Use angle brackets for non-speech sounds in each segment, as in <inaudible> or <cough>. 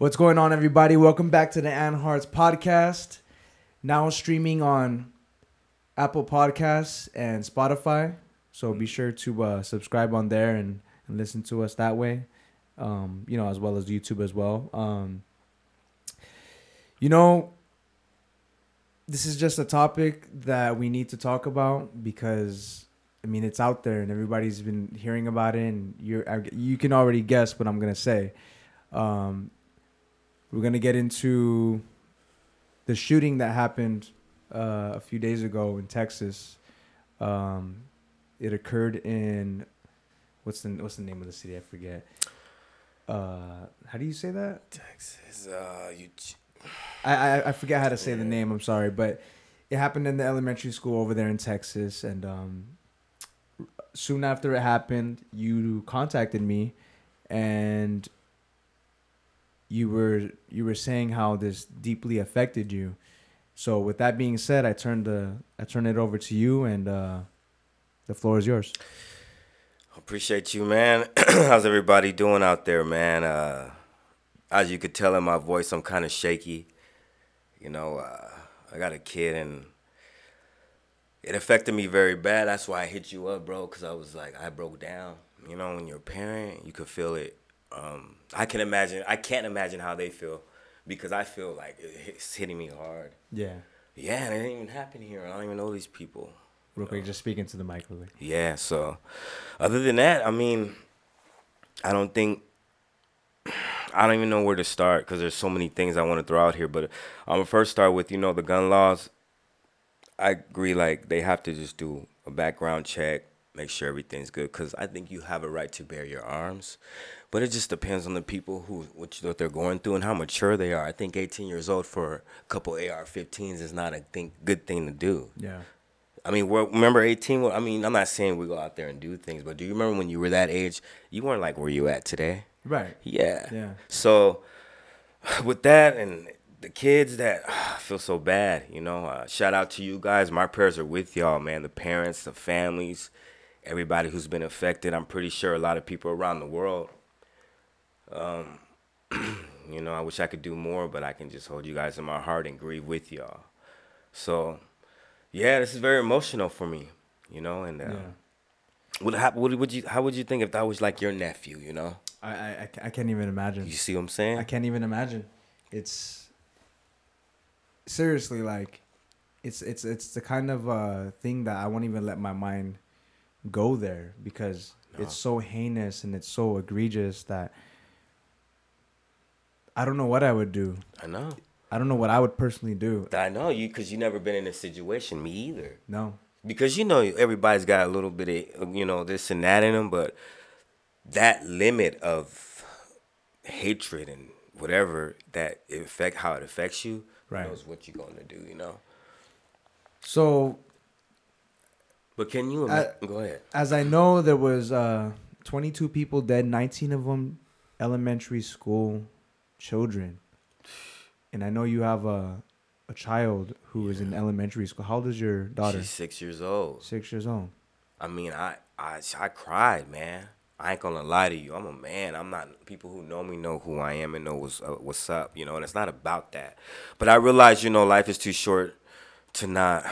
What's going on, everybody? Welcome back to the Ann Hearts podcast. Now streaming on Apple Podcasts and Spotify. So be sure to uh, subscribe on there and, and listen to us that way. Um, you know, as well as YouTube as well. Um, you know, this is just a topic that we need to talk about because I mean it's out there and everybody's been hearing about it, and you're you can already guess what I'm gonna say. Um, we're gonna get into the shooting that happened uh, a few days ago in Texas. Um, it occurred in what's the what's the name of the city? I forget. Uh, how do you say that? Texas. Uh, you. I, I I forget how to say the name. I'm sorry, but it happened in the elementary school over there in Texas, and um, soon after it happened, you contacted me, and you were you were saying how this deeply affected you. So with that being said, I turned the I turn it over to you, and uh, the floor is yours. Appreciate you, man. <clears throat> How's everybody doing out there, man? Uh, as you could tell in my voice, I'm kind of shaky. You know, uh, I got a kid, and it affected me very bad. That's why I hit you up, bro, because I was like, I broke down. You know, when you're a parent, you could feel it. Um, I can imagine. I can't imagine how they feel because I feel like it's hitting me hard. Yeah. Yeah, and it didn't even happen here. I don't even know these people. Real quick, just speaking to the mic, really. Yeah. So, other than that, I mean, I don't think I don't even know where to start because there's so many things I want to throw out here. But I'm gonna first start with you know the gun laws. I agree, like they have to just do a background check, make sure everything's good. Because I think you have a right to bear your arms, but it just depends on the people who what, what they're going through and how mature they are. I think 18 years old for a couple AR-15s is not a think good thing to do. Yeah. I mean, remember 18? I mean, I'm not saying we go out there and do things, but do you remember when you were that age? You weren't like where you at today. Right. Yeah. Yeah. So <sighs> with that and the kids that <sighs> I feel so bad, you know, uh, shout out to you guys. My prayers are with y'all, man. The parents, the families, everybody who's been affected. I'm pretty sure a lot of people around the world. Um, <clears throat> you know, I wish I could do more, but I can just hold you guys in my heart and grieve with y'all. So, yeah, this is very emotional for me, you know, and uh, Yeah. what, hap- what would you how would you think if that was like your nephew, you know? I, I, I I can't even imagine. You see what I'm saying? I can't even imagine. It's seriously like it's it's it's the kind of uh thing that I won't even let my mind go there because No. it's so heinous and it's so egregious that I don't know what I would do. I know. I don't know what I would personally do. I know you because you never been in a situation. Me either. No. Because you know everybody's got a little bit of you know this and that in them, but that limit of hatred and whatever that affect how it affects you Right. knows what you're going to do. You know. So But can you I- go ahead? as I know, there was uh 22 people dead, 19 of them elementary school children. And I know you have a a child who is in elementary school. How old is your daughter? She's six years old. Six years old. I mean, I, I I cried, man. I ain't gonna lie to you. I'm a man. I'm not. People who know me know who I am and know what's uh, what's up. You know, and it's not about that. But I realize, you know, life is too short to not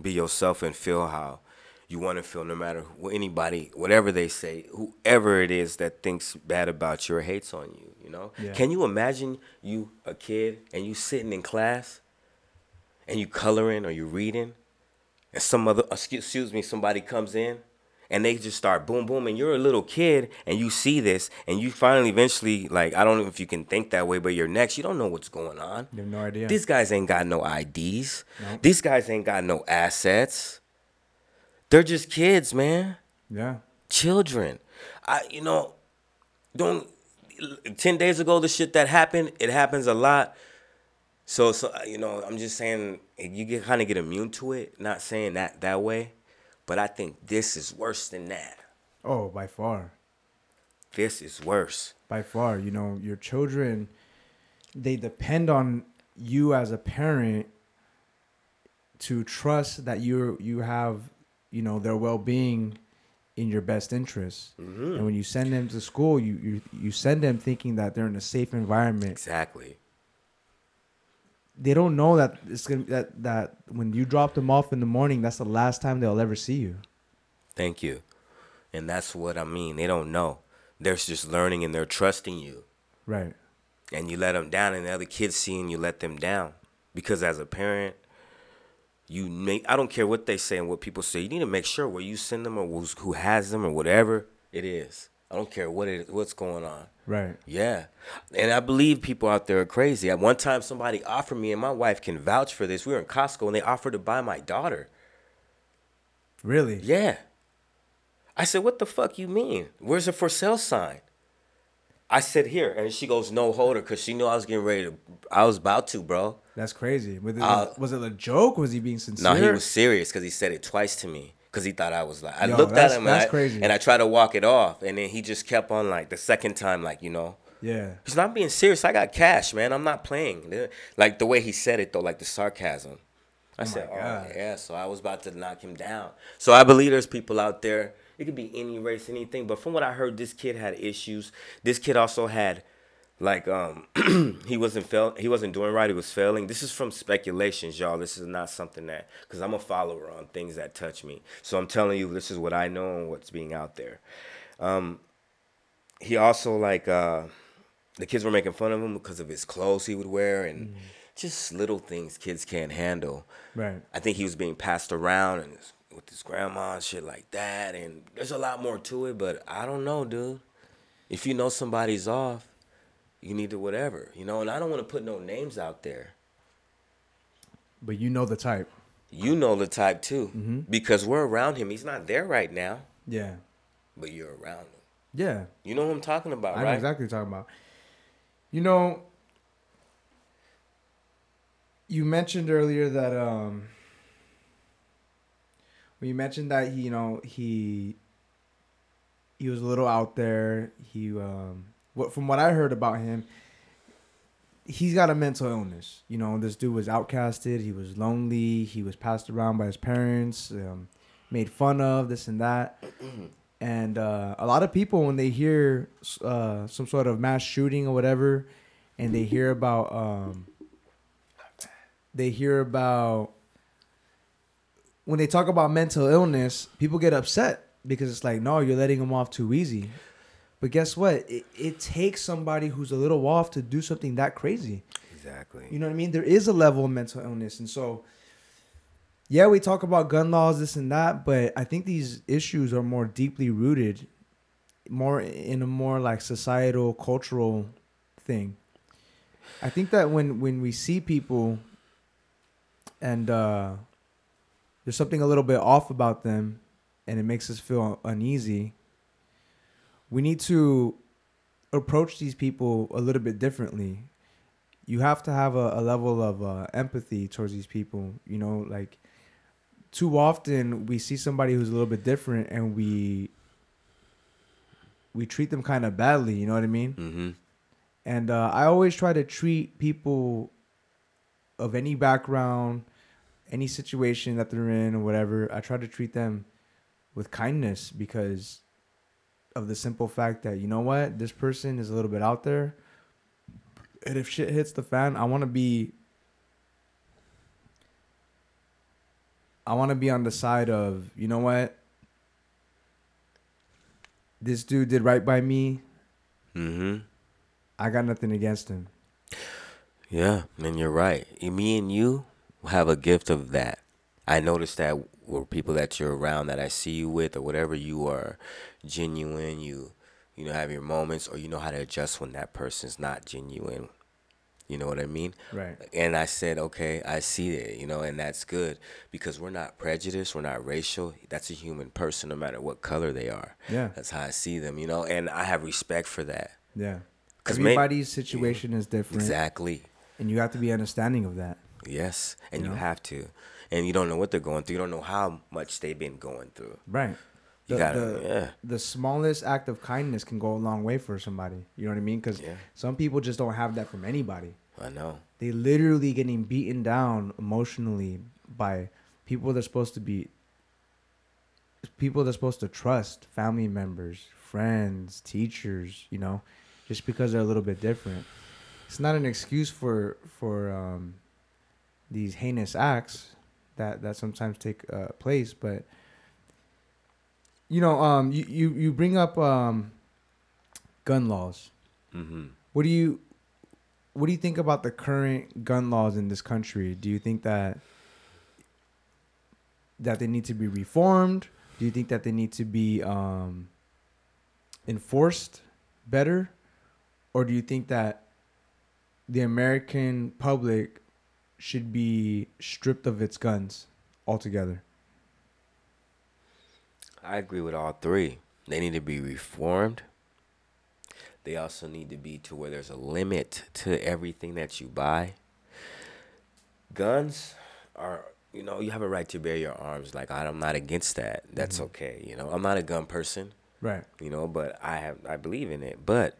be yourself and feel how you want to feel, no matter who, anybody, whatever they say, whoever it is that thinks bad about you or hates on you. You know, Yeah. can you imagine you a kid and you sitting in class and you coloring or you reading and some other uh, excuse, excuse me somebody comes in and they just start boom boom and you're a little kid and you see this and you finally eventually like i don't know if you can think that way but you're next you don't know what's going on You have no idea. these guys ain't got no ids Nope. these guys ain't got no assets they're just kids man yeah. children i you know don't 10 days ago the shit that happened it happens a lot so so you know i'm just saying you get kind of get immune to it not saying that that way but i think this is worse than that Oh, by far. this is worse By far. You know, your children they depend on you as a parent to trust that you you have, you know, their well-being in your best interest. Mhm. And when you send them to school, you, you you send them thinking that they're in a safe environment. Exactly. They don't know that it's gonna that that when you drop them off in the morning, that's the last time they'll ever see you. Thank you. And that's what I mean. They don't know. They're just learning and they're trusting you. Right. And you let them down, and the other kids seeing you let them down. Because as a parent, you make, I don't care what they say and what people say, you need to make sure where you send them or who's, who has them or whatever it is. I don't care what it what's going on. Right. Yeah. And I believe people out there are crazy. At one time, somebody offered me, and my wife can vouch for this. We were in Costco, and they offered to buy my daughter. Really? Yeah. I said, what the fuck you mean? Where's the for sale sign? I said, here. And she goes, no, hold her, because she knew I was getting ready to, I was about to, bro. That's crazy. Was it, Uh, was it a joke? Was he being sincere? No, he was serious because he said it twice to me. Because he thought I was like, I Yo, looked at him and that's I, crazy. and I tried to walk it off. And then he just kept on like the second time, like, you know, Yeah. he's not being serious. I got cash, man. I'm not playing. Like the way he said it, though, like the sarcasm. I said, oh, yeah. So I was about to knock him down. So I believe there's people out there. It could be any race, anything. But from what I heard, this kid had issues. This kid also had, like, um, <clears throat> he wasn't fail. He wasn't doing right. He was failing. This is from speculations, y'all. This is not something that, because I'm a follower on things that touch me. So I'm telling you, this is what I know and what's being out there. Um, he also like uh, the kids were making fun of him because of his clothes he would wear and just little things kids can't handle. Right. I think he was being passed around and with his grandma and shit like that. And there's a lot more to it, but I don't know, dude. If you know somebody's off, you need to whatever, you know. And I don't want to put no names out there. But you know the type. You know the type too, Mm-hmm. because we're around him. He's not there right now, Yeah. but you're around him. Yeah. You know who I'm talking about, I know exactly what you're talking about. You know, you mentioned earlier that um when you mentioned that he, you know, he he was a little out there. He um what from what I heard about him, he's got a mental illness. You know, this dude was outcasted, he was lonely, he was passed around by his parents, um, made fun of, this and that. <clears throat> And uh, a lot of people, when they hear uh, some sort of mass shooting or whatever, and they hear about, um, they hear about, when they talk about mental illness, people get upset because it's like, no, you're letting them off too easy. But guess what? It, it takes somebody who's a little off to do something that crazy. Exactly. You know what I mean? There is a level of mental illness. And so, yeah, we talk about gun laws, this and that, but I think these issues are more deeply rooted, more in a more like societal, cultural thing. I think that when, when we see people and uh, there's something a little bit off about them and it makes us feel uneasy, we need to approach these people a little bit differently you have to have a, a level of uh, empathy towards these people. You know, like too often we see somebody who's a little bit different and we we treat them kind of badly. You know what I mean? Mm-hmm. And uh, I always try to treat people of any background, any situation that they're in or whatever. I try to treat them with kindness because of the simple fact that you know what this person is a little bit out there and if shit hits the fan, I want to be I want to be on the side of, you know what? This dude did right by me. Mm-hmm. I got nothing against him. Yeah, and you're right. Me and you have a gift of that. I noticed that with people that you're around that I see you with or whatever, you are genuine. You you know have your moments, or you know how to adjust when that person's not genuine. You know what I mean? Right. And I said, okay, I see it, you know, and that's good because we're not prejudiced, we're not racial. That's a human person, no matter what color they are. Yeah. That's how I see them, you know, and I have respect for that. Yeah. Because Everybody's situation is different. Exactly. And you have to be understanding of that. Yes, and you, know? have to, and you don't know what they're going through. You don't know how much they've been going through. Right. The, gotta, the, yeah, the smallest act of kindness can go a long way for somebody. You know what I mean? Because Yeah. some people just don't have that from anybody. I know. They literally getting beaten down emotionally by people they're supposed to be people they're supposed to trust, family members, friends, teachers, you know, just because they're a little bit different. It's not an excuse for for um, these heinous acts that that sometimes take uh, place, but you know, um, you you, you bring up um, gun laws. Mm-hmm. What do you what do you think about the current gun laws in this country? Do you think that that they need to be reformed? Do you think that they need to be um, enforced better, or do you think that the American public should be stripped of its guns altogether? I agree with all three. They need to be reformed. They also need to be to where there's a limit to everything that you buy. Guns are, you know, you have a right to bear your arms. Like I'm not against that. That's mm-hmm. okay. You know, I'm not a gun person. Right. You know, but I have I believe in it. But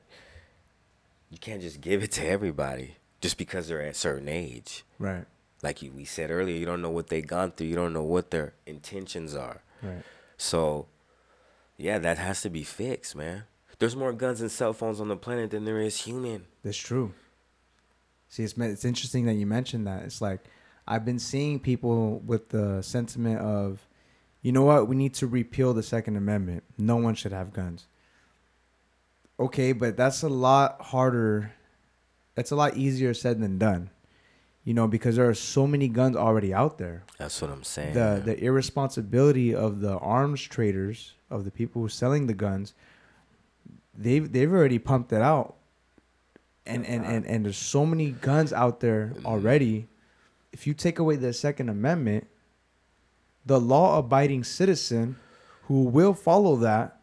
you can't just give it to everybody just because they're at a certain age. Right. Like you, we said earlier, you don't know what they've gone through. You don't know what their intentions are. Right. So, yeah, that has to be fixed, man. There's more guns and cell phones on the planet than there is human. That's true. See, it's it's interesting that you mentioned that. It's like I've been seeing people with the sentiment of, you know what, we need to repeal the Second Amendment. No one should have guns. Okay, but that's a lot harder. That's a lot easier said than done. You know, because there are so many guns already out there. That's what I'm saying. The man. the irresponsibility of the arms traders, of the people who are selling the guns, they've they've already pumped it out. And and, and, and there's so many guns out there mm. already. If you take away the Second Amendment, the law abiding citizen who will follow that,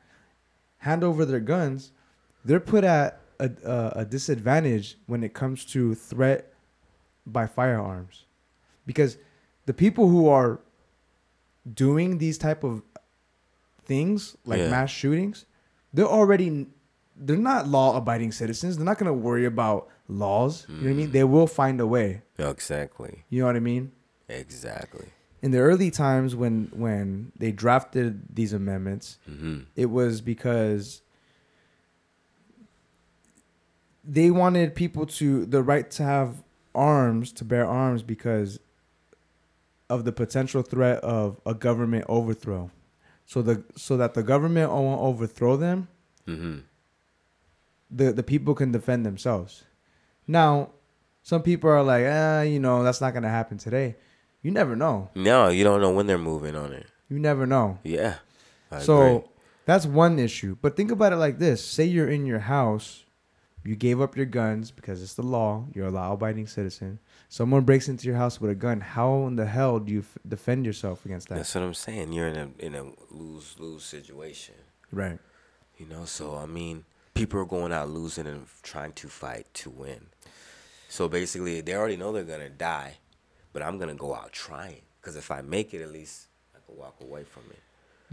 hand over their guns, they're put at a, a, a disadvantage when it comes to threat by firearms. Because the people who are doing these type of things like Yeah. mass shootings, they're already they're not law abiding citizens. They're not gonna worry about laws. You know what I mean? They will find a way. exactly. You know what I mean? Exactly. In the early times when when they drafted these amendments, hmm it was because they wanted people to the right to have arms to bear arms because of the potential threat of a government overthrow so the so that the government won't overthrow them hmm the the people can defend themselves now some people are like ah you know that's not gonna happen today you never know No, you don't know when they're moving on it. you never know Yeah. I so agree. that's one issue. But think about it like this: say you're in your house, you gave up your guns because it's the law. You're a law-abiding citizen. Someone breaks into your house with a gun. How in the hell do you f- defend yourself against that? That's what I'm saying. You're in a in a lose lose situation. Right. You know, so I mean, people are going out losing and trying to fight to win. So basically, they already know they're gonna die, but I'm gonna go out trying. Cause if I make it, at least I can walk away from it.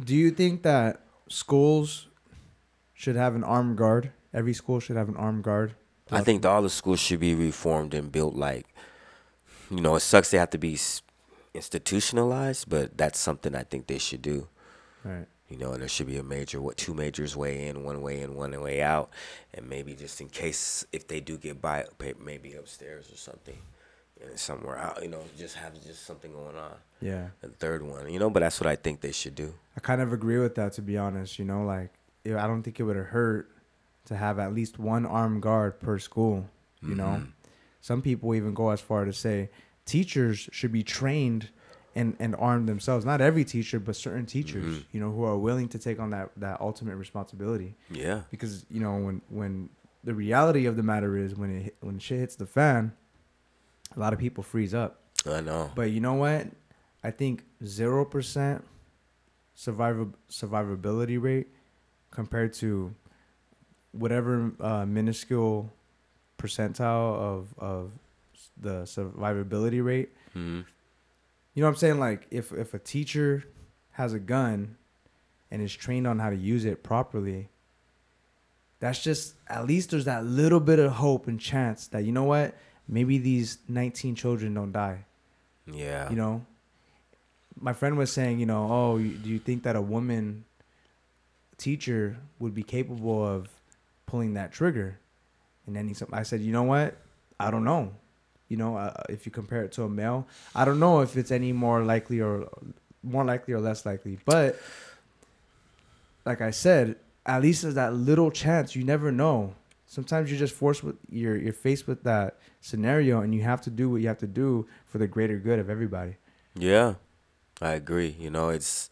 Do you think that schools should have an armed guard? Every school should have an armed guard. I think all the schools should be reformed and built like, you know, it sucks they have to be institutionalized, but that's something I think they should do. Right. You know, there should be a major, what two majors way in, one way in, one way out, and maybe just in case if they do get by, maybe upstairs or something, and somewhere out. You know, just have just something going on. Yeah. A third one, you know, but that's what I think they should do. I kind of agree with that, to be honest. You know, like I don't think it would have hurt to have at least one armed guard per school. You know, Mhm. some people even go as far to say teachers should be trained and and arm themselves. Not every teacher, but certain teachers. Mhm. You know, who are willing to take on that that ultimate responsibility. Yeah, Because you know when when the reality of the matter is when it when shit hits the fan, a lot of people freeze up. I know. But you know what? I think zero percent survival survivability rate compared to whatever uh, minuscule percentile of of the survivability rate. hmm You know what I'm saying? Like if if a teacher has a gun and is trained on how to use it properly, that's just at least there's that little bit of hope and chance that you know what? Maybe these 19 children don't die Yeah. you know my friend was saying, you know, oh, do you think that a woman teacher would be capable of pulling that trigger? And then he, I said, you know what? I don't know. You know, uh, if you compare it to a male, I don't know if it's any more likely or more likely or less likely. But like I said, at least there's that little chance. You never know. Sometimes you're just forced with you're you're faced with that scenario, and you have to do what you have to do for the greater good of everybody. Yeah, I agree. You know, it's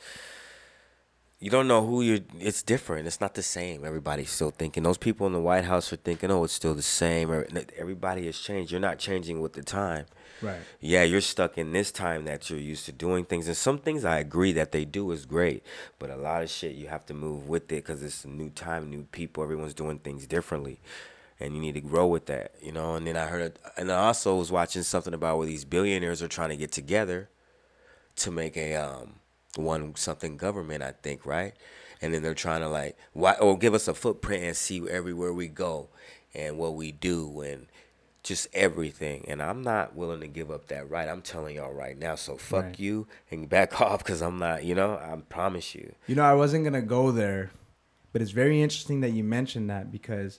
you don't know who you're. It's different. It's not the same. Everybody's still thinking. Those people in the White House are thinking, "Oh, it's still the same." Everybody has changed. You're not changing with the time. Right. Yeah, you're stuck in this time that you're used to doing things, and some things I agree that they do is great, but a lot of shit you have to move with it because it's a new time, new people. Everyone's doing things differently, and you need to grow with that, you know. And then I heard, and I also was watching something about where these billionaires are trying to get together to make a um one something government, I think, right? And then they're trying to like why or give us a footprint and see everywhere we go and what we do and just everything. And I'm not willing to give up that right. I'm telling y'all right now. So fuck Right. you and back <laughs> off because I'm not. You know, I promise you. You know, I wasn't gonna go there, but it's very interesting that you mentioned that because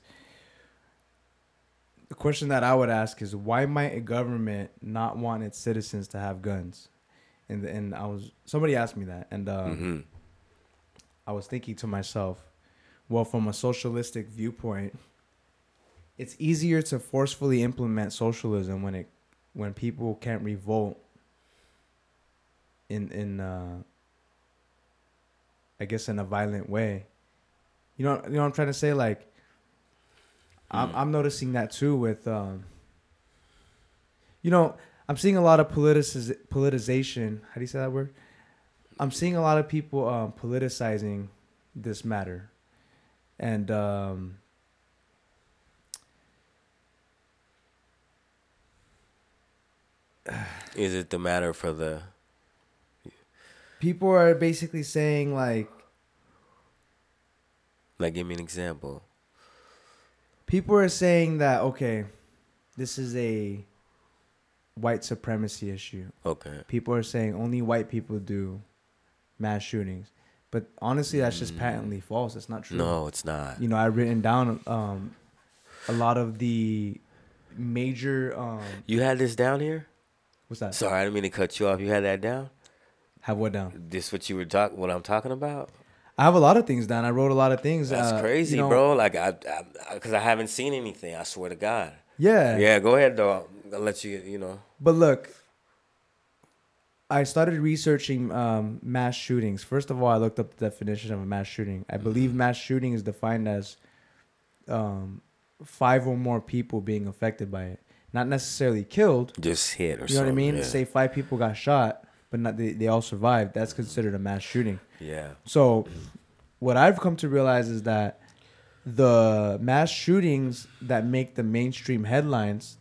the question that I would ask is why might a government not want its citizens to have guns? And and I was somebody asked me that, and um, hmm I was thinking to myself, well, from a socialistic viewpoint, it's easier to forcefully implement socialism when it when people can't revolt in in uh I guess in a violent way. You know you know what I'm trying to say like I'm Mm. I'm noticing that too with um you know, I'm seeing a lot of politicis- politicization. How do you say that word? I'm seeing a lot of people um, politicizing this matter, and um, <sighs> Is it the matter for the? people are basically saying like Like, give me an example. people are saying that okay, this is a white supremacy issue. Okay. People are saying only white people do mass shootings, but honestly, that's just Mm. patently false. It's not true. No, it's not. you know, I've written down um, a lot of the major. Um, You had this down here. what's that? Sorry, I didn't mean to cut you off. You had that down. Have what down? This what you were talking? What I'm talking about? I have a lot of things down. I wrote a lot of things. That's uh, crazy, you know- bro. Like I, I, because I haven't seen anything. I swear to God. Yeah. Yeah, go ahead though. I'll let you. You know. But look, I started researching um, mass shootings. First of all, I looked up the definition of a mass shooting. I believe mass shooting is defined as um, five or more people being affected by it, not necessarily killed. Just hit or You know what I mean? Yeah. Say five people got shot, but not they, they all survived. That's considered a mass shooting. yeah. So, what I've come to realize is that the mass shootings that make the mainstream headlines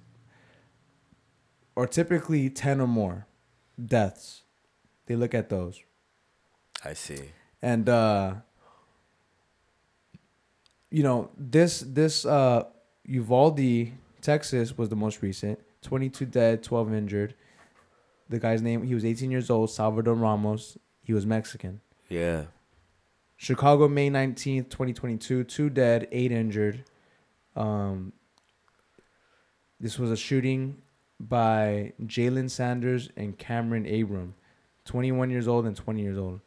are typically 10 or more deaths. They look at those. I see. And uh you know, this this uh Uvalde, Texas was the most recent. 22 dead, 12 injured. The guy's name, he was 18 years old, Salvador Ramos. He was Mexican. Yeah. Chicago, May 19th, 2022. Two dead, eight injured. Um, this was a shooting by Jalen Sanders and Cameron Abram, 21 years old and 20 years old,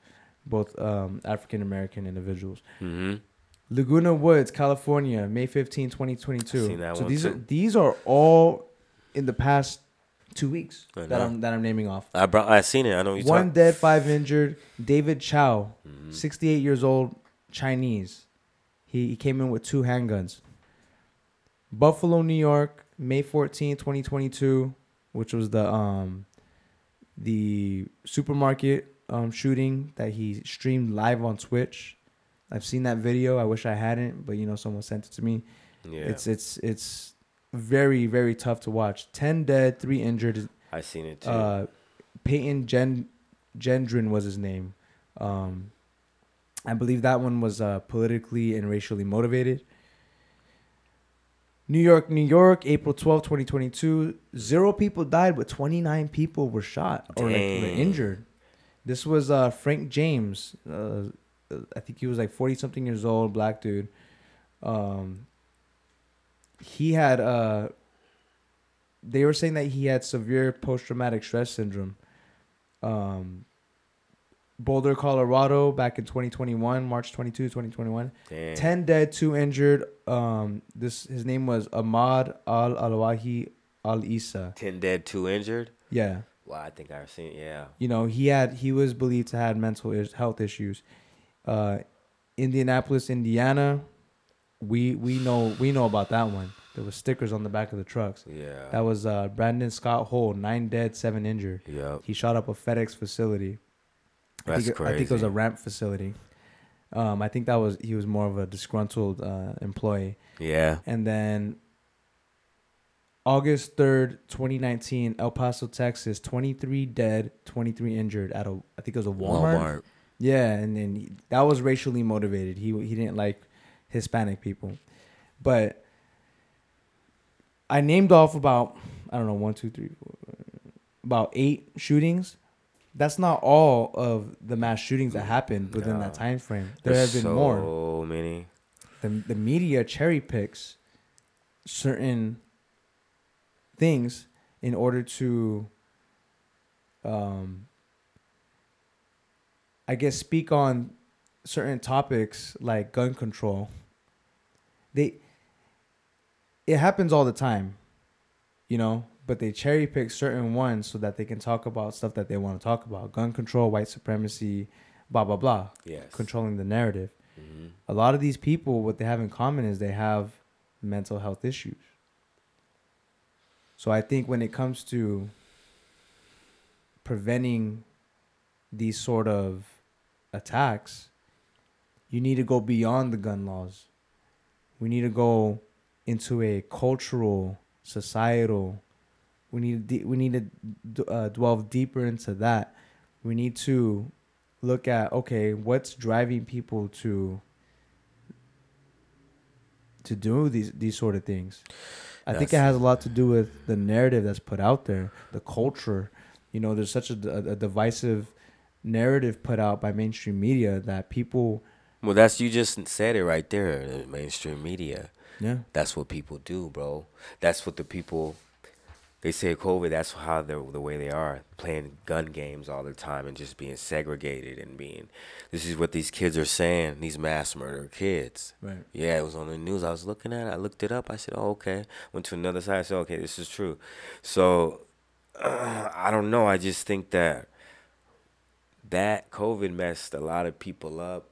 both um, African American individuals. Mm-hmm. Laguna Woods, California, May 15, 2022. Seen that so these are these are all in the past two weeks that. I'm that I'm naming off. I brought. I seen it. I know you One talk. dead, five injured. David Chou, Mhm. 68 years old, Chinese. He, he came in with two handguns. Buffalo, New York, May 14, 2022, which was the um the supermarket um shooting that he streamed live on Twitch. I've seen that video. I wish I hadn't, but you know someone sent it to me. Yeah. It's it's it's very very tough to watch. 10 dead, 3 injured. I seen it too. Uh, Peyton Gen- Gendron was his name. Um, I believe that one was uh, politically and racially motivated. New York, New York, April 12, 2022. Zero people died, but 29 people were shot or like, were injured. This was uh, Frank James. Uh, I think he was like forty something years old, black dude. Um, he had uh, they were saying that he had severe post traumatic stress syndrome. Um, Boulder, Colorado, back in 2021, March 22, 2021. Damn. 10 dead, 2 injured. Um, this his name was Ahmad Al Alwahi Al Isa. Ten dead, two injured. Yeah. Wow, I think I've seen. Yeah. You know, he had he was believed to have mental is- health issues. Uh, Indianapolis, Indiana. We we know we know about that one. There was stickers on the back of the trucks. Yeah. That was uh, Brandon Scott Hole, nine dead, seven injured. Yep. He shot up a FedEx facility. I think. I think it was a ramp facility. Um, I think that was he was more of a disgruntled uh, employee. yeah. And then August 3rd, 2019, El Paso, Texas, 23 dead, 23 injured at a I think it was a Walmart. Walmart. Yeah, and then he, that was racially motivated. He he didn't like Hispanic people. But I named off about I don't know, one, two, three, four, about eight shootings. That's not all of the mass shootings that happened within that time frame. There There's have been so more many. the the media cherry picks certain things in order to um I guess speak on certain topics like gun control. They it happens all the time, you know, but they cherry pick certain ones so that they can talk about stuff that they want to talk about. Gun control, white supremacy, blah blah blah. Yes. Controlling the narrative hmm a lot of these people what they have in common is they have mental health issues so i think when it comes to preventing these sort of attacks you need to go beyond the gun laws we need to go into a cultural societal we need to de- we need to d- uh, delve deeper into that we need to look at okay what's driving people to to do these these sort of things i think it has a lot to do with the narrative that's put out there the culture you know there's such a, a, a divisive narrative put out by mainstream media that people Well, that's you just said it right there. Mainstream media. yeah That's what people do, bro. That's what the people. They say COVID. That's how they're the way they are, playing gun games all the time and just being segregated and being. This is what these kids are saying. These mass murder kids. right Yeah, it was on the news. I was looking at it. I looked it up. I said, oh, okay. Went to another side. I said, okay, this is true. So, uh, <clears throat> I don't know. I just think that that COVID messed a lot of people up.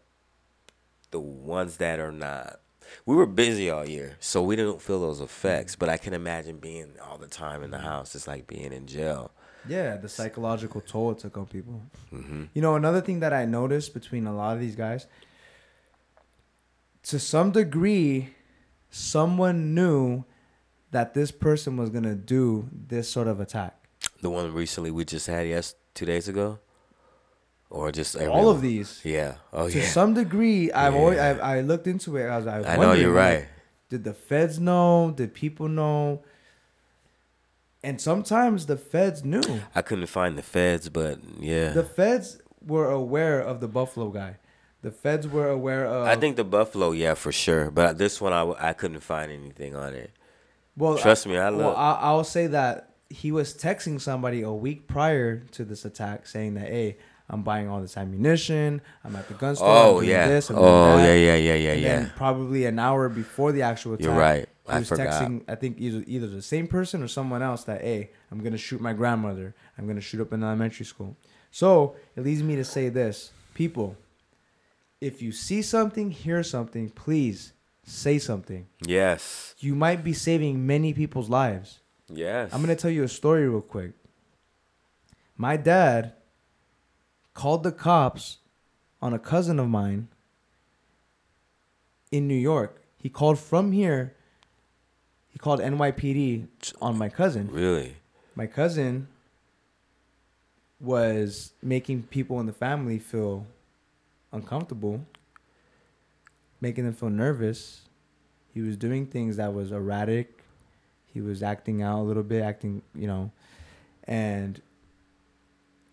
The ones that are not. We were busy all year, so we didn't feel those effects. But I can imagine being all the time in the house. It's like being in jail. yeah the psychological toll it took on people hmm You know, another thing that I noticed between a lot of these guys, to some degree, someone knew that this person was gonna do this sort of attack. The one recently we just had, yes, two days ago, or just every All of these, Yeah. Oh to yeah. To some degree, I've always Yeah. I, I looked into it. I was, I was I know you're like, right. Did the feds know? Did people know? And sometimes the feds knew. I couldn't find the feds, but yeah. The feds were aware of the Buffalo guy. The feds were aware of. I think the Buffalo, yeah, for sure. But this one, I, I couldn't find anything on it. Well, Trust me, I Well. I, I'll say that he was texting somebody a week prior to this attack, saying that, "Hey, I'm buying all this ammunition. I'm at the gun store. Oh, I'm oh doing yeah. This, I'm doing oh that." yeah, yeah, yeah, yeah, And yeah. probably an hour before the actual attack, You're right. I He was forgot. texting, I think either either the same person or someone else that, "Hey, I'm gonna shoot my grandmother. I'm gonna shoot up in elementary school." So it leads me to say this, people. If you see something, hear something, please say something. Yes. You might be saving many people's lives. Yes. I'm gonna tell you a story real quick. My dad called the cops on a cousin of mine in New York. He called from here. He called NYPD on my cousin. Really. My cousin was making people in the family feel uncomfortable, making them feel nervous. He was doing things that was erratic. He was acting out a little bit, acting, you know, and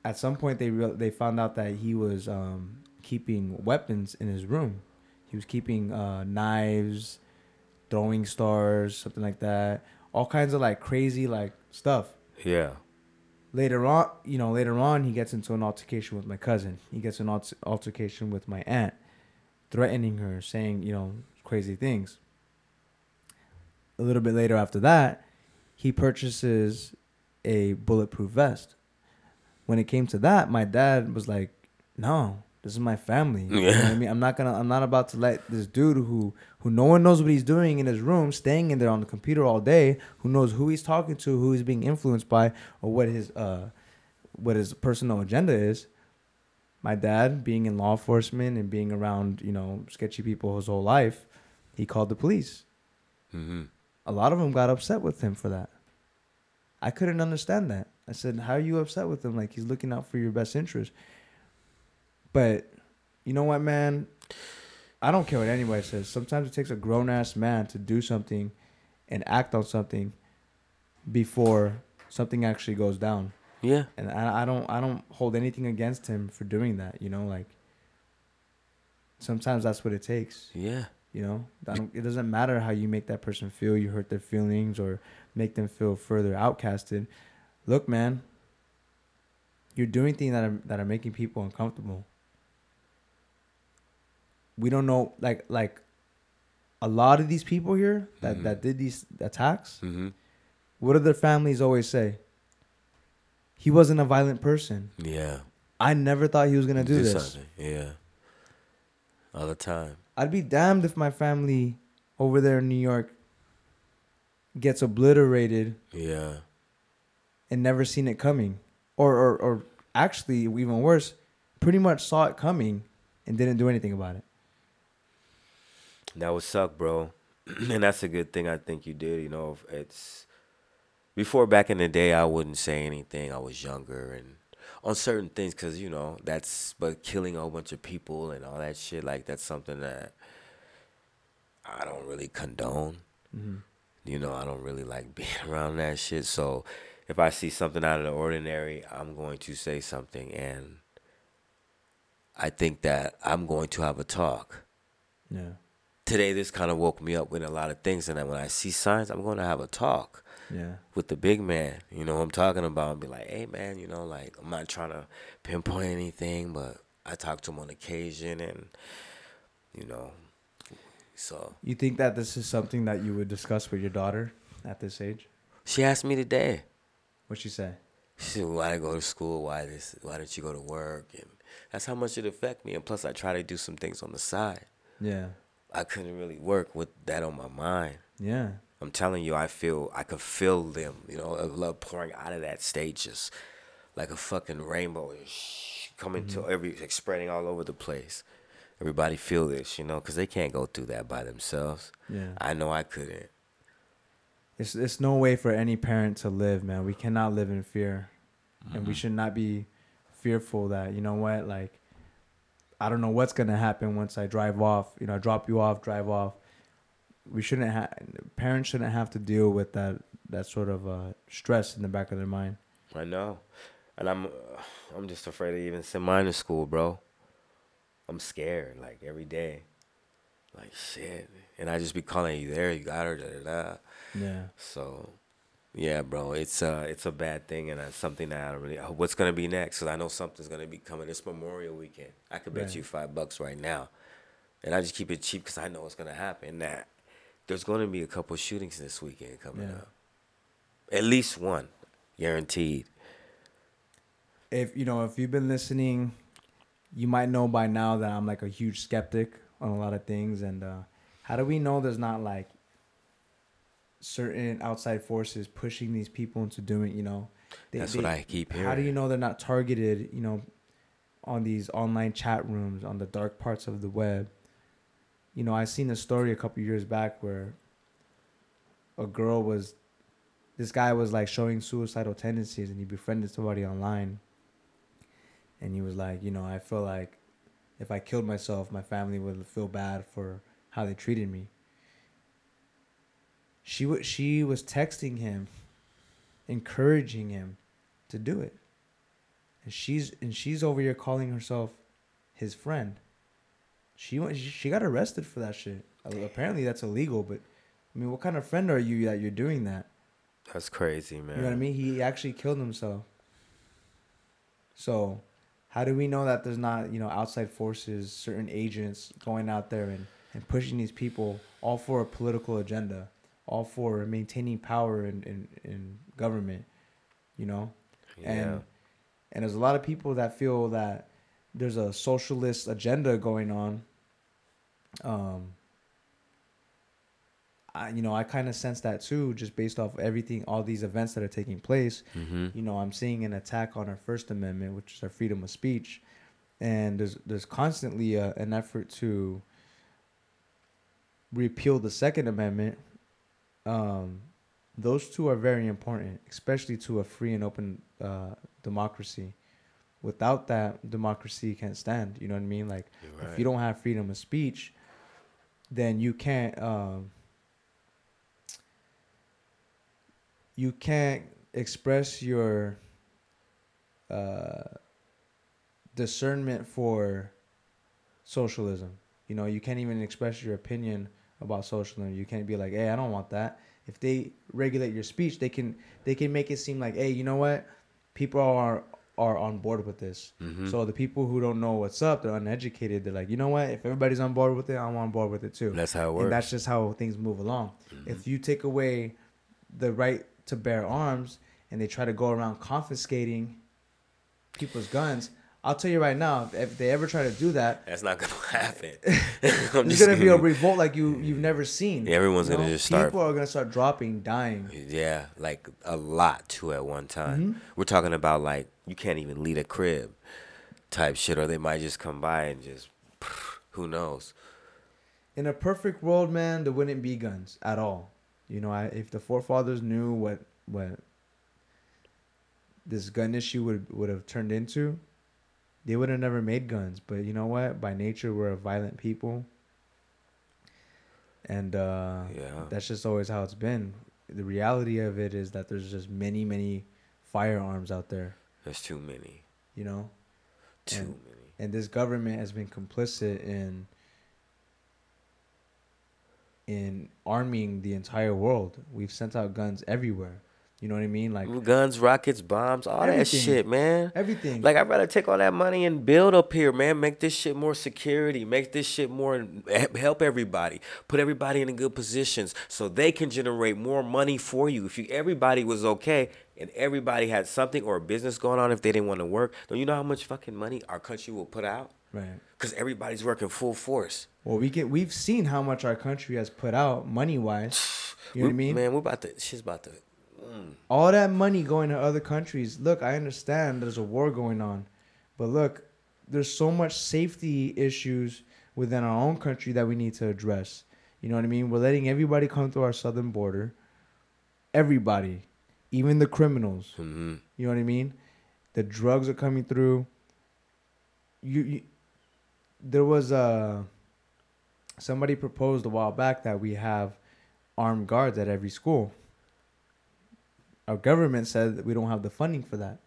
at some point they real they found out that he was um, keeping weapons in his room. He was keeping uh, knives, throwing stars, something like that. All kinds of like crazy like stuff. Yeah. Later on, you know, later on, he gets into an altercation with my cousin. He gets an alter- altercation with my aunt, threatening her, saying, you know, crazy things. A little bit later after that, he purchases a bulletproof vest. When it came to that, my dad was like, "No, this is my family. You know I mean, I'm not gonna, I'm not about to let this dude who, who no one knows what he's doing in his room, staying in there on the computer all day, who knows who he's talking to, who he's being influenced by, or what his, uh, what his personal agenda is. My dad, being in law enforcement and being around, you know, sketchy people his whole life, he called the police. Mm-hmm. A lot of them got upset with him for that. I couldn't understand that. I said, "How are you upset with him? Like he's looking out for your best interest." But you know what, man? I don't care what anybody says. Sometimes it takes a grown ass man to do something and act on something before something actually goes down. Yeah. And I, I don't I don't hold anything against him for doing that. You know, like sometimes that's what it takes. Yeah. You know, it doesn't matter how you make that person feel. You hurt their feelings or make them feel further outcasted. Look, man, you're doing things that are that are making people uncomfortable. We don't know, like like, a lot of these people here that Mhm. that did these attacks. Mm-hmm. What do their families always say? He wasn't a violent person. Yeah. I never thought he was gonna do, this. something. Yeah. All the time. I'd be damned if my family over there in New York gets obliterated Yeah. And never seen it coming. Or, or, or actually, even worse, pretty much saw it coming and didn't do anything about it. That would suck, bro. <clears throat> and that's a good thing I think you did. You know, it's before back in the day, I wouldn't say anything. I was younger and on certain things, cause you know that's but killing a whole bunch of people and all that shit. Like that's something that I don't really condone. Mm-hmm. You know, I don't really like <laughs> being around that shit. So if I see something out of the ordinary, I'm going to say something, and I think that I'm going to have a talk. Yeah. today this kind of woke me up with a lot of things. And then when i see signs i'm going to have a talk Yeah. with the big man. You know i'm talking about? And be like hey man you know like i'm not trying to pinpoint anything but i talk to him on occasion and you know so. You think that this is something that you would discuss with your daughter at this age? she asked me today What'd she say? <laughs> she said why did I go to school why this why didn't you go to work and that's how much it affect me and plus i try to do some things on the side Yeah. i couldn't really work with that on my mind Yeah. I'm telling you, I feel I could feel them, you know, of love pouring out of that stage, just like a fucking rainbow, sh- coming to mm-hmm. every, like, spreading all over the place. Everybody feel this, you know, because they can't go through that by themselves. Yeah. I know I couldn't. It's it's no way for any parent to live, man. We cannot live in fear, and we should not be fearful that you know what, like, I don't know what's gonna happen once I drive off. You know, I drop you off, drive off. We shouldn't have parents shouldn't have to deal with that that sort of uh, stress in the back of their mind. I know, and I'm, uh, I'm just afraid to even send mine to school, bro. I'm scared, like every day, like shit, and I just be calling you there. You got her, da da da. Yeah, So, yeah, bro, it's uh, it's a bad thing, and it's something that I don't really. What's gonna be next? Cause I know something's gonna be coming. It's Memorial Weekend. I could bet Right. you five bucks right now, and I just keep it cheap because I know what's gonna happen. That there's gonna be a couple shootings this weekend coming Yeah. up. At least one, guaranteed. if you know if you've been listening, you might know by now that I'm like a huge skeptic on a lot of things. And uh, how do we know there's not like certain outside forces pushing these people into doing? You know, they- That's they- what I keep hearing. How do you know they're not targeted? You know, on these online chat rooms on the dark parts of the web. You know, I seen a story a couple years back where a girl was, this guy was like showing suicidal tendencies, and he befriended somebody online. And he was like, you know, I feel like if I killed myself, my family would feel bad for how they treated me. She was she was texting him, encouraging him to do it. and she's and she's over here calling herself his friend. She went. She got arrested for that shit. Apparently, that's illegal. But I mean, what kind of friend are you that you're doing that? That's crazy, man. You know what I mean? He actually killed himself. So, how do we know that there's not you know outside forces, certain agents going out there and and pushing these people all for a political agenda, all for maintaining power in in, in government, you know? Yeah. And and there's a lot of people that feel that there's a socialist agenda going on. Um, I, you know, I kind of sense that too, just based off everything, all these events that are taking place. mm-hmm. You know, I'm seeing an attack on our First Amendment, which is our freedom of speech, and there's there's constantly a, an effort to repeal the Second Amendment. Um, those two are very important, especially to a free and open uh, democracy. Without that, democracy can't stand. You know what I mean? Like, You're if you don't have freedom of speech, then you can't. Um, you can't express your uh, discernment for socialism. You know, you can't even express your opinion about socialism. You can't be like, "Hey, I don't want that." If they regulate your speech, they can they can make it seem like, "Hey, you know what? People are are on board with this." Mhm. So the people who don't know what's up, they're uneducated. They're like, "You know what? If everybody's on board with it, I'm on board with it too." That's how it And works. that's just how things move along. If you take away the right to bear arms and they try to go around confiscating people's guns, I'll tell you right now, if they ever try to do that, That's not gonna <laughs> happen. <laughs> I'm there's gonna be a revolt like you you've never seen. Yeah, everyone's you gonna just start- People are gonna start dropping, dying. Yeah, like a lot too at one time. Mm-hmm. We're talking about like you can't even lead a crib type shit, or they might just come by and just <sighs> who knows. In a perfect world, man, there wouldn't be guns at all. You know, I, if the forefathers knew what what this gun issue would would have turned into, they would have never made guns. But you know what? By nature, we're a violent people, and uh, Yeah. that's just always how it's been. The reality of it is that there's just many, many firearms out there. There's too many, You know, too And- many. and this government has been complicit in in arming the entire world. We've sent out guns everywhere. You know what I mean? Like Guns, rockets, bombs, all that shit, man. everything. Like I'd rather take all that money and build up here, man. Make this shit more security. Make this shit more help everybody. Put everybody in good positions so they can generate more money for you. If you everybody was okay and everybody had something or a business going on, if they didn't want to work, don't you know how much fucking money our country will put out? right. Because everybody's working full force. Well, we get we've seen how much our country has put out money wise. <sighs> You know what I mean? Man, we're about to. Shit's about to. All that money going to other countries. Look, I understand there's a war going on, but look, there's so much safety issues within our own country that we need to address. You know what I mean? We're letting everybody come to our southern border. Everybody, even the criminals. hmm You know what I mean? The drugs are coming through. You, you there was a somebody proposed a while back that we have armed guards at every school. Our government said that we don't have the funding for that.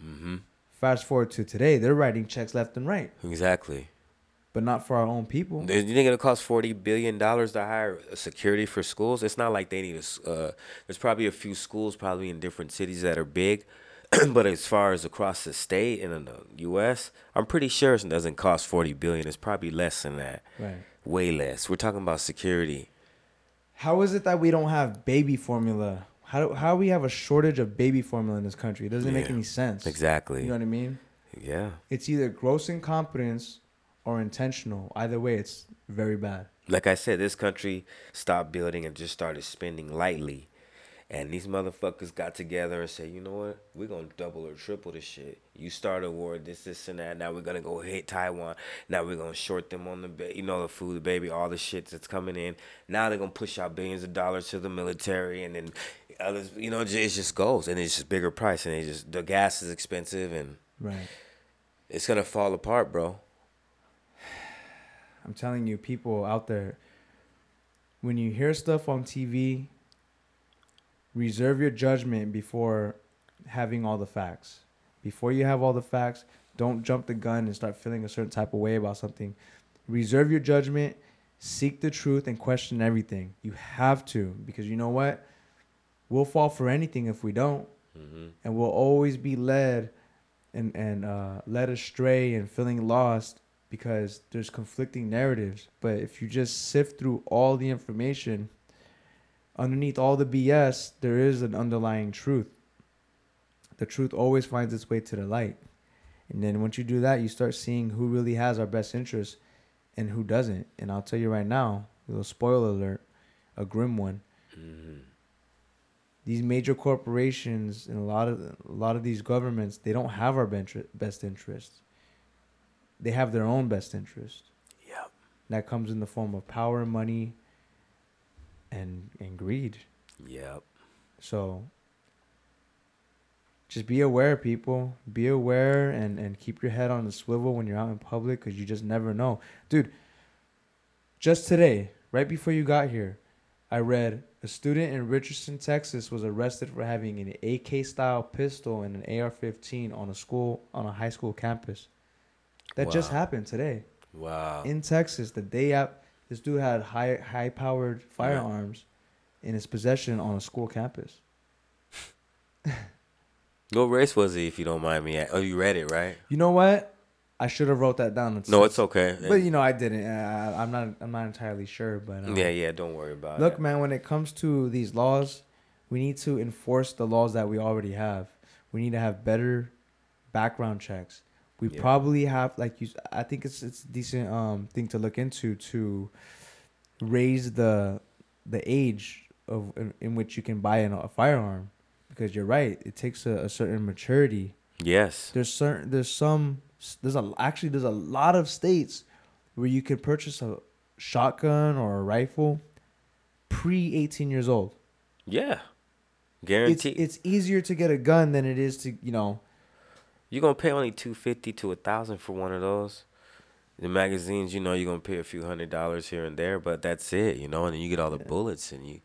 hmm Fast forward to today, they're writing checks left and right, Exactly. but not for our own people. You think it'll cost forty billion dollars to hire security for schools? It's not like they need a. Uh, there's probably a few schools, probably in different cities that are big, <clears throat> but as far as across the state and in the U.S., I'm pretty sure it doesn't cost forty billion. It's probably less than that, Right. way less. We're talking about security. How is it that we don't have baby formula? How do, how we have a shortage of baby formula in this country? It doesn't make any sense. Exactly. You know what I mean? yeah. It's either gross incompetence or intentional. Either way, it's very bad. like I said, this country stopped building and just started spending lightly. And these motherfuckers got together and said, you know what? We're going to double or triple this shit. You start a war, this, this, and that. Now we're going to go hit Taiwan. Now we're going to short them on the, ba- you know, the food, the baby, all the shit that's coming in. Now they're going to push out billions of dollars to the military. And then others, you know, it just goes. And it's just bigger price. And it just, the gas is expensive. And Right. it's to fall apart, bro. <sighs> I'm telling you, people out there, when you hear stuff on TV, reserve your judgment before having all the facts. before you have all the facts. Don't jump the gun and start feeling a certain type of way about something. Reserve your judgment, seek the truth, and question everything. You have to because you know what? We'll fall for anything if we don't, Mm-hmm. and we'll always be led and and uh, led astray and feeling lost because there's conflicting narratives. But if you just sift through all the information, underneath all the BS, there is an underlying truth. The truth always finds its way to the light. And then once you do that, you start seeing who really has our best interests and who doesn't. And I'll tell you right now, a little spoiler alert, a grim one. Mm-hmm. These major corporations and a lot of a lot of these governments, they don't have our best interests. They have their own best interest. Yep. That comes in the form of power, money, and and greed. Yep. So just be aware, people. Be aware and, and keep your head on the swivel when you're out in public because you just never know. Dude, just today, right before you got here, I read a student in Richardson, Texas was arrested for having an AK style pistol and an AR 15 on a school, on a high school campus. That just happened today Wow. in Texas, the day after this dude had high high powered firearms in his possession on a school campus. <laughs> what race was he, if you don't mind me? Oh, you read it, right? You know what? I should have wrote that down. No, it's okay. But you know, I didn't. I, I'm not. I'm not entirely sure. But um, yeah, yeah. Don't worry about Look, it. Look, man. When it comes to these laws, we need to enforce the laws that we already have. We need to have better background checks. We Yeah. probably have, like you. I think it's it's a decent um thing to look into to raise the the age of in, in which you can buy an, a firearm because you're right. It takes a, a certain maturity Yes. there's certain there's some there's a actually there's a lot of states where you can purchase a shotgun or a rifle pre 18 years old Yeah. it's Guaranteed. it's easier to get a gun than it is to you know You're gonna pay only two fifty to a thousand for one of those. The magazines, you know, you're gonna pay a few hundred dollars here and there, but that's it, you know. And then you get all the bullets, and you.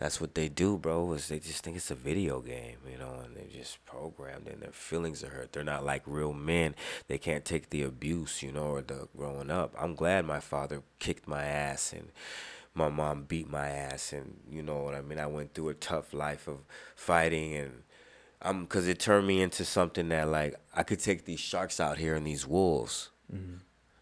That's what they do, bro. Is they just think it's a video game, you know, and they're just programmed, and their feelings are hurt. They're not like real men. They can't take the abuse, you know, or the growing up. I'm glad my father kicked my ass and my mom beat my ass, and you know what I mean. I went through a tough life of fighting and um, cause it turned me into something that like I could take these sharks out here and these wolves,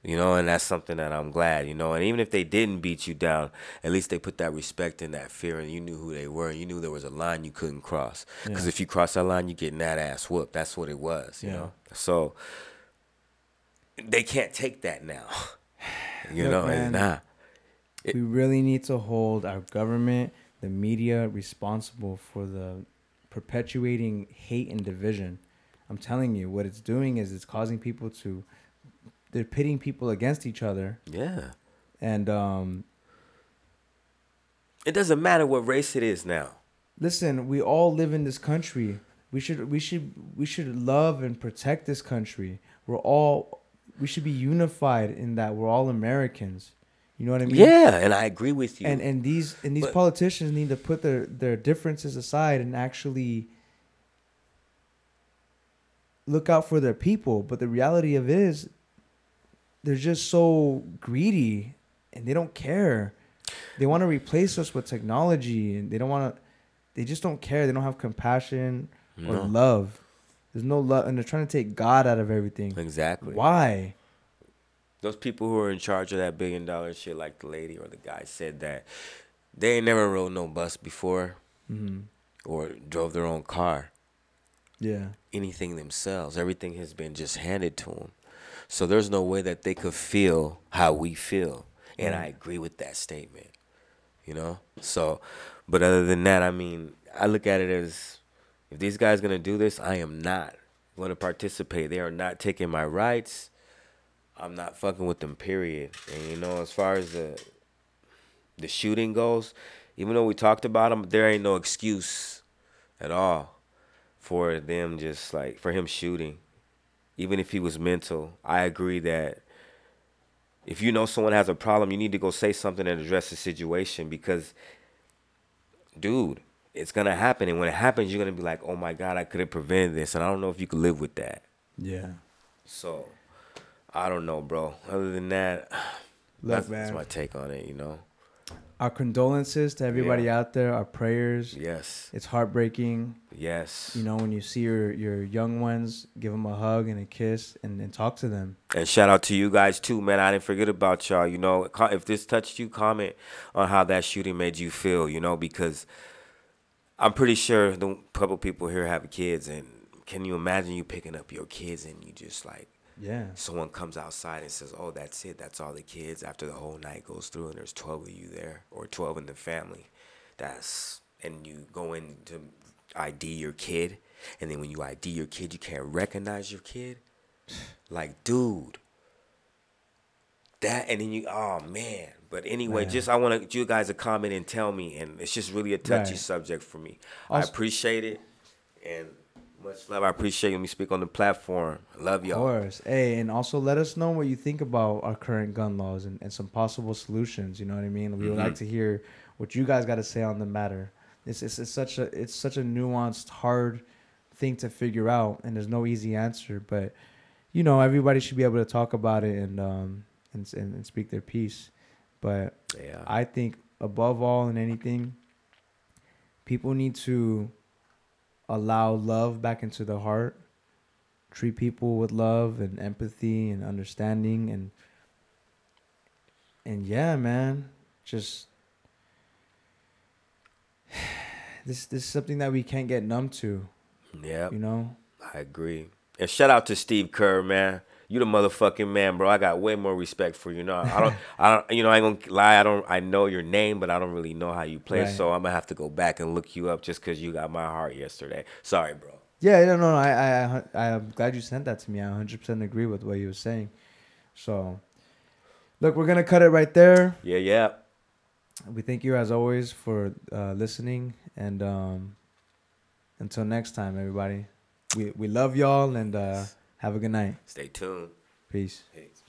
you know, and that's something that I'm glad, you know. And even if they didn't beat you down, at least they put that respect and that fear, and you knew who they were, and you knew there was a line you couldn't cross. Cause Yeah. if you cross that line, you're getting that ass whooped. That's what it was, you Yeah. know. So they can't take that now, <sighs> you Look, know. man, And nah, It- we really need to hold our government the media responsible for the perpetuating hate and division i'm telling you what it's doing is it's causing people to they're pitting people against each other yeah. and um It doesn't matter what race it is now. listen we all live in this country we should we should we should love and protect this country we're all we should be unified in that we're all americans you know what i mean Yeah, and I agree with you. and and these and these But- politicians need to put their their differences aside and actually look out for their people but the reality of it is they're just so greedy and they don't care they want to replace us with technology and they don't want to they just don't care they don't have compassion or No. love there's no love and they're trying to take god out of everything exactly. why those people who are in charge of that billion dollar shit, like the lady or the guy said that they ain't never rode no bus before hmm or drove their own car, yeah anything themselves. Everything has been just handed to them. So there's no way that they could feel how we feel. And I mm. agree with that statement, you know? So, but other than that, I mean, I look at it as if these guys going to do this, I am not going to participate. They are not taking my rights. I'm not fucking with them, period. And you know, as far as the the shooting goes, even though we talked about him, there ain't no excuse at all for them just like for him shooting. Even if he was mental, I agree that if you know someone has a problem, you need to go say something and address the situation because dude, it's gonna happen, and when it happens, you're gonna be like, "Oh my God, I could have prevented this," and I don't know if you could live with that. Yeah. So, I don't know, bro. Other than that, <sighs> Look, that's, that's my take on it. You know. Our condolences to everybody Yeah. out there. Our prayers. Yes. It's heartbreaking. Yes. You know, when you see your your young ones, give them a hug and a kiss, and, and talk to them. And shout out to you guys too, man. I didn't forget about y'all. You know, if this touched you, comment on how that shooting made you feel. You know, because I'm pretty sure the couple people here have kids, and can you imagine you picking up your kids and you just like Yeah. someone comes outside and says, "Oh, that's it. That's all the kids." After the whole night goes through, and there's 12 of you there, or 12 in the family. That's and you go in to ID your kid, and then when you ID your kid, you can't recognize your kid. <sighs> Like, dude, that, and then you, oh man. But anyway, Man. just I want you guys to comment and tell me, and it's just really a touchy Right. subject for me. Also- I appreciate it, and much love. I appreciate you me speak on the platform. Love y'all. Of course. Hey, and also let us know what you think about our current gun laws and, and some possible solutions. You know what I mean? We would like to hear what you guys got to say on the matter. It's, it's, it's such a it's such a nuanced, hard thing to figure out, and there's no easy answer. But you know, everybody should be able to talk about it and um and and, and speak their piece. But Yeah. I think above all and anything, people need to allow love back into the heart. Treat people with love and empathy and understanding and and yeah, man, just <sighs> this this is something that we can't get numb to, yeah. you know. I agree. And shout out to Steve Kerr, man. You the motherfucking man, bro. I got way more respect for you. No, I don't. I don't. You know, I ain't gonna lie. I don't. I know your name, but I don't really know how you play. Right. So I'm gonna have to go back and look you up just because you got my heart yesterday. Sorry, bro. Yeah, no, no, no. I, I, I, I'm glad you sent that to me. I 100% agree with what you were saying. So, look, we're gonna cut it right there. Yeah, yeah. We thank you as always for uh, listening, and um, until next time, everybody. We we love y'all, and uh, have a good night. Stay tuned. Peace. Peace.